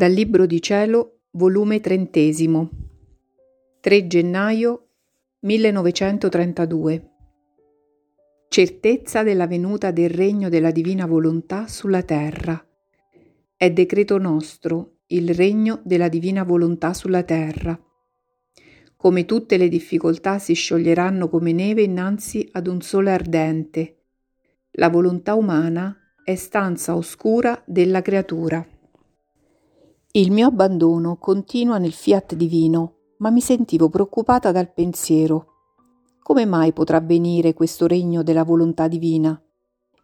Dal Libro di Cielo, volume trentesimo, 3 gennaio 1932. Certezza della venuta del regno della divina volontà sulla terra. È decreto nostro il regno della divina volontà sulla terra. Come tutte le difficoltà si scioglieranno come neve innanzi ad un sole ardente, la volontà umana è stanza oscura della creatura. Il mio abbandono continua nel fiat divino, ma mi sentivo preoccupata dal pensiero. Come mai potrà venire questo regno della volontà divina?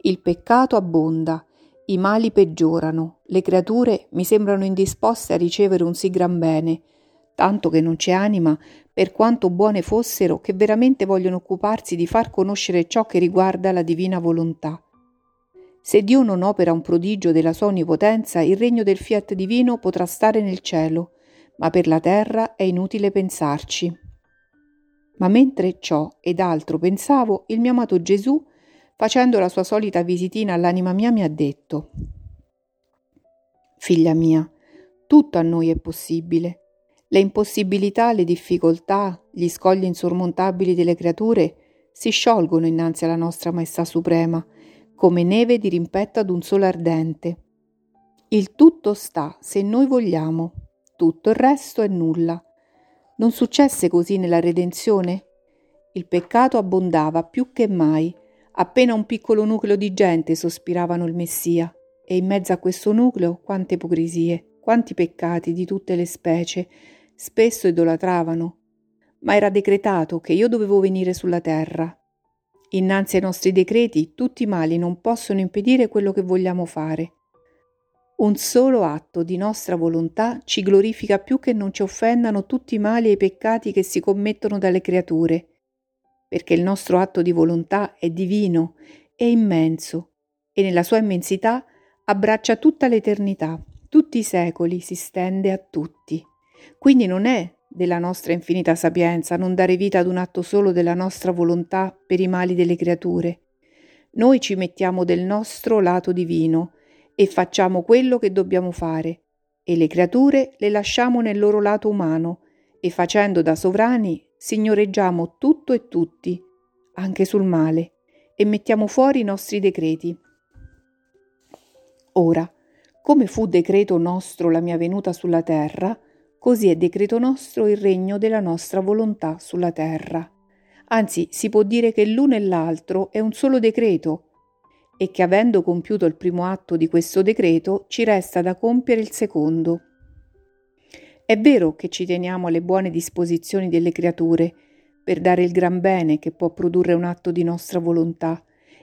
Il peccato abbonda, i mali peggiorano, le creature mi sembrano indisposte a ricevere un sì gran bene, tanto che non c'è anima, per quanto buone fossero, che veramente vogliono occuparsi di far conoscere ciò che riguarda la divina volontà. Se Dio non opera un prodigio della sua onnipotenza, il regno del fiat divino potrà stare nel cielo, ma per la terra è inutile pensarci. Ma mentre ciò ed altro pensavo, il mio amato Gesù, facendo la sua solita visitina all'anima mia, mi ha detto Figlia mia, tutto a noi è possibile. Le impossibilità, le difficoltà, gli scogli insormontabili delle creature si sciolgono innanzi alla nostra Maestà Suprema, come neve di rimpetto ad un sole ardente. Il tutto sta, se noi vogliamo, tutto il resto è nulla. Non successe così nella redenzione? Il peccato abbondava più che mai, appena un piccolo nucleo di gente sospiravano il Messia, e in mezzo a questo nucleo quante ipocrisie, quanti peccati di tutte le specie, spesso idolatravano. Ma era decretato che io dovevo venire sulla terra, Innanzi ai nostri decreti tutti i mali non possono impedire quello che vogliamo fare. Un solo atto di nostra volontà ci glorifica più che non ci offendano tutti i mali e i peccati che si commettono dalle creature, perché il nostro atto di volontà è divino, è immenso e nella sua immensità abbraccia tutta l'eternità, tutti i secoli, si stende a tutti. Quindi non è della nostra infinita sapienza, non dare vita ad un atto solo della nostra volontà per i mali delle creature. Noi ci mettiamo del nostro lato divino e facciamo quello che dobbiamo fare, e le creature le lasciamo nel loro lato umano, e facendo da sovrani signoreggiamo tutto e tutti, anche sul male, e mettiamo fuori i nostri decreti. Ora, come fu decreto nostro la mia venuta sulla terra, Così è decreto nostro il regno della nostra volontà sulla terra. Anzi, si può dire che l'uno e l'altro è un solo decreto e che avendo compiuto il primo atto di questo decreto ci resta da compiere il secondo. È vero che ci teniamo alle buone disposizioni delle creature per dare il gran bene che può produrre un atto di nostra volontà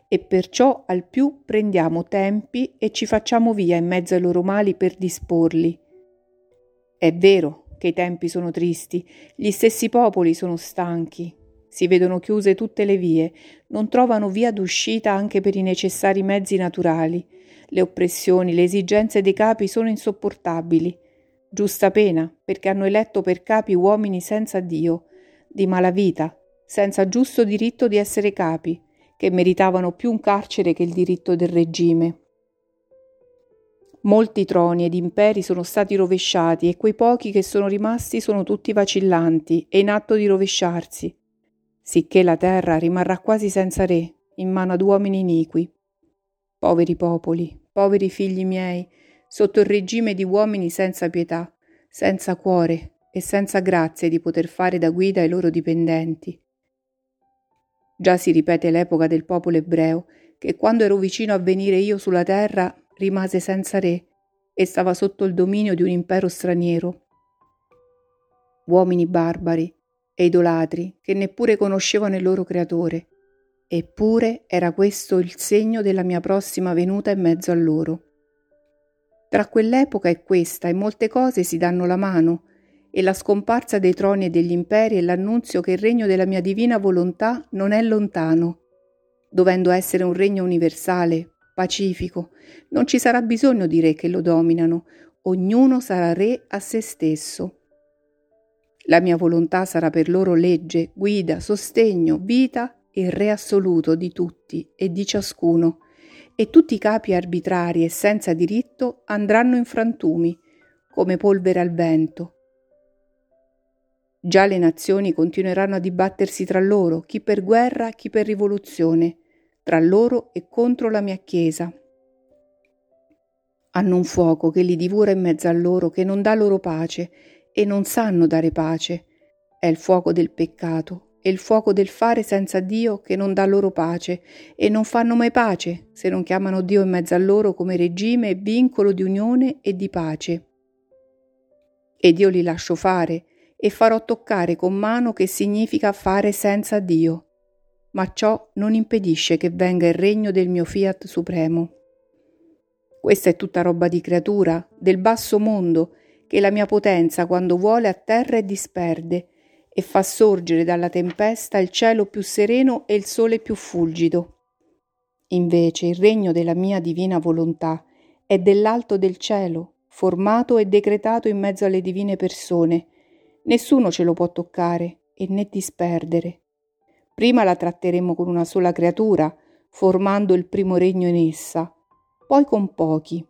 e perciò al più prendiamo tempi e ci facciamo via in mezzo ai loro mali per disporli è vero che i tempi sono tristi, gli stessi popoli sono stanchi, si vedono chiuse tutte le vie, non trovano via d'uscita anche per i necessari mezzi naturali. Le oppressioni, le esigenze dei capi sono insopportabili. Giusta pena, perché hanno eletto per capi uomini senza Dio, di malavita, senza giusto diritto di essere capi, che meritavano più un carcere che il diritto del regime. Molti troni ed imperi sono stati rovesciati e quei pochi che sono rimasti sono tutti vacillanti e in atto di rovesciarsi, sicché la terra rimarrà quasi senza re, in mano ad uomini iniqui. Poveri popoli, poveri figli miei, sotto il regime di uomini senza pietà, senza cuore e senza grazie di poter fare da guida ai loro dipendenti. Già si ripete l'epoca del popolo ebreo, che quando ero vicino a venire io sulla terra rimase senza re e stava sotto il dominio di un impero straniero. Uomini barbari e idolatri che neppure conoscevano il loro creatore, eppure era questo il segno della mia prossima venuta in mezzo a loro. Tra quell'epoca e questa e molte cose si danno la mano, e la scomparsa dei troni e degli imperi e l'annunzio che il regno della mia divina volontà non è lontano, dovendo essere un regno universale, pacifico. Non ci sarà bisogno di re che lo dominano, ognuno sarà re a se stesso. La mia volontà sarà per loro legge, guida, sostegno, vita e re assoluto di tutti e di ciascuno, e tutti i capi arbitrari e senza diritto andranno in frantumi, come polvere al vento. Già le nazioni continueranno a dibattersi tra loro, chi per guerra, chi per rivoluzione, tra loro e contro la mia Chiesa. Hanno un fuoco che li divora in mezzo a loro, che non dà loro pace, e non sanno dare pace. È il fuoco del peccato, e il fuoco del fare senza Dio che non dà loro pace, e non fanno mai pace se non chiamano Dio in mezzo a loro come regime e vincolo di unione e di pace. Ed io li lascio fare, e farò toccare con mano che significa fare senza Dio. Ma ciò non impedisce che venga il regno del mio fiat supremo. Questa è tutta roba di creatura, del basso mondo, che la mia potenza quando vuole atterra e disperde, e fa sorgere dalla tempesta il cielo più sereno e il sole più fulgido. Invece il regno della mia divina volontà è dell'alto del cielo, formato e decretato in mezzo alle divine persone. Nessuno ce lo può toccare e né disperdere. Prima la tratteremo con una sola creatura, formando il primo regno in essa, poi con pochi,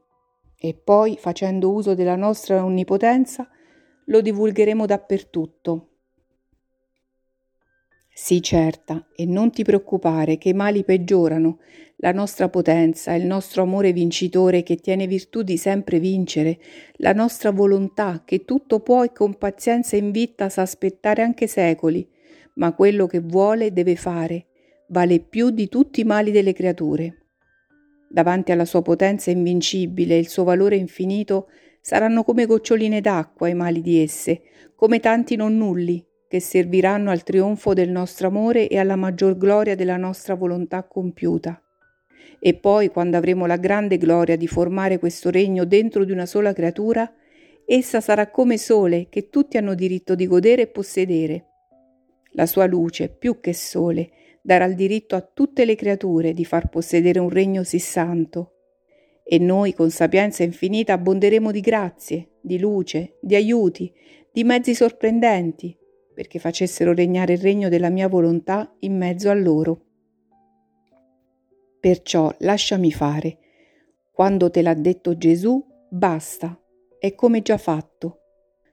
e poi, facendo uso della nostra onnipotenza, lo divulgheremo dappertutto. Sii certa e non ti preoccupare che i mali peggiorano, la nostra potenza, il nostro amore vincitore che tiene virtù di sempre vincere, la nostra volontà che tutto può e con pazienza invitta sa aspettare anche secoli, ma quello che vuole deve fare, vale più di tutti i mali delle creature. Davanti alla sua potenza invincibile e il suo valore infinito, saranno come goccioline d'acqua i mali di esse, come tanti non nulli, che serviranno al trionfo del nostro amore e alla maggior gloria della nostra volontà compiuta. E poi, quando avremo la grande gloria di formare questo regno dentro di una sola creatura, essa sarà come sole che tutti hanno diritto di godere e possedere. La sua luce, più che sole, darà il diritto a tutte le creature di far possedere un regno sì santo. E noi con sapienza infinita abbonderemo di grazie, di luce, di aiuti, di mezzi sorprendenti, perché facessero regnare il regno della mia volontà in mezzo a loro. Perciò lasciami fare. Quando te l'ha detto Gesù, basta, è come già fatto.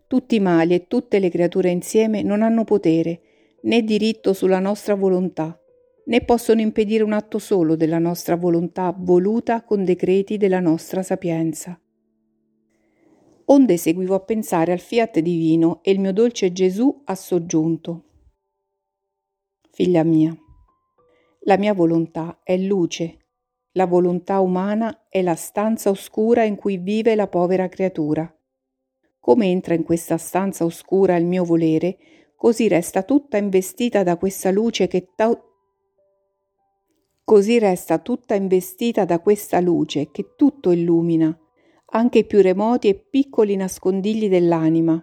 Tutti i mali e tutte le creature insieme non hanno potere né diritto sulla nostra volontà, né possono impedire un atto solo della nostra volontà voluta con decreti della nostra sapienza. Onde seguivo a pensare al fiat divino e il mio dolce Gesù ha soggiunto. Figlia mia, la mia volontà è luce, la volontà umana è la stanza oscura in cui vive la povera creatura. Come entra in questa stanza oscura il mio volere, così resta tutta investita da questa luce che ta- così resta tutta investita da questa luce che tutto illumina, anche i più remoti e piccoli nascondigli dell'anima.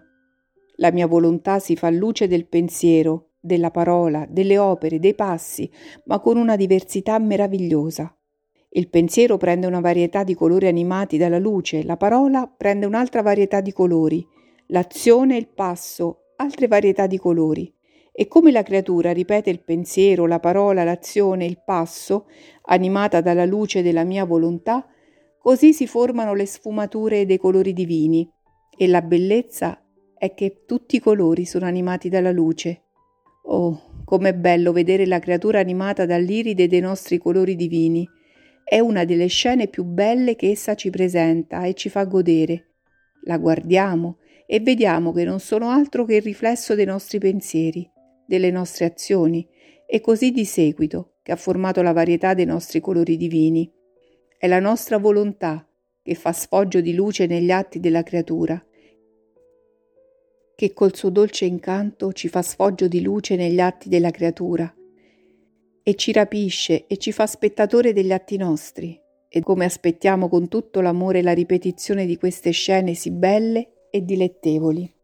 La mia volontà si fa luce del pensiero, della parola, delle opere, dei passi, ma con una diversità meravigliosa. Il pensiero prende una varietà di colori animati dalla luce, la parola prende un'altra varietà di colori, l'azione e il passo altre varietà di colori. E come la creatura ripete il pensiero, la parola, l'azione, il passo, animata dalla luce della mia volontà, così si formano le sfumature dei colori divini. E la bellezza è che tutti i colori sono animati dalla luce. Oh, com'è bello vedere la creatura animata dall'iride dei nostri colori divini. È una delle scene più belle che essa ci presenta e ci fa godere. La guardiamo e vediamo che non sono altro che il riflesso dei nostri pensieri, delle nostre azioni e così di seguito che ha formato la varietà dei nostri colori divini. È la nostra volontà che fa sfoggio di luce negli atti della creatura, che col suo dolce incanto ci fa sfoggio di luce negli atti della creatura e ci rapisce e ci fa spettatore degli atti nostri, e come aspettiamo con tutto l'amore la ripetizione di queste scene sì belle e dilettevoli.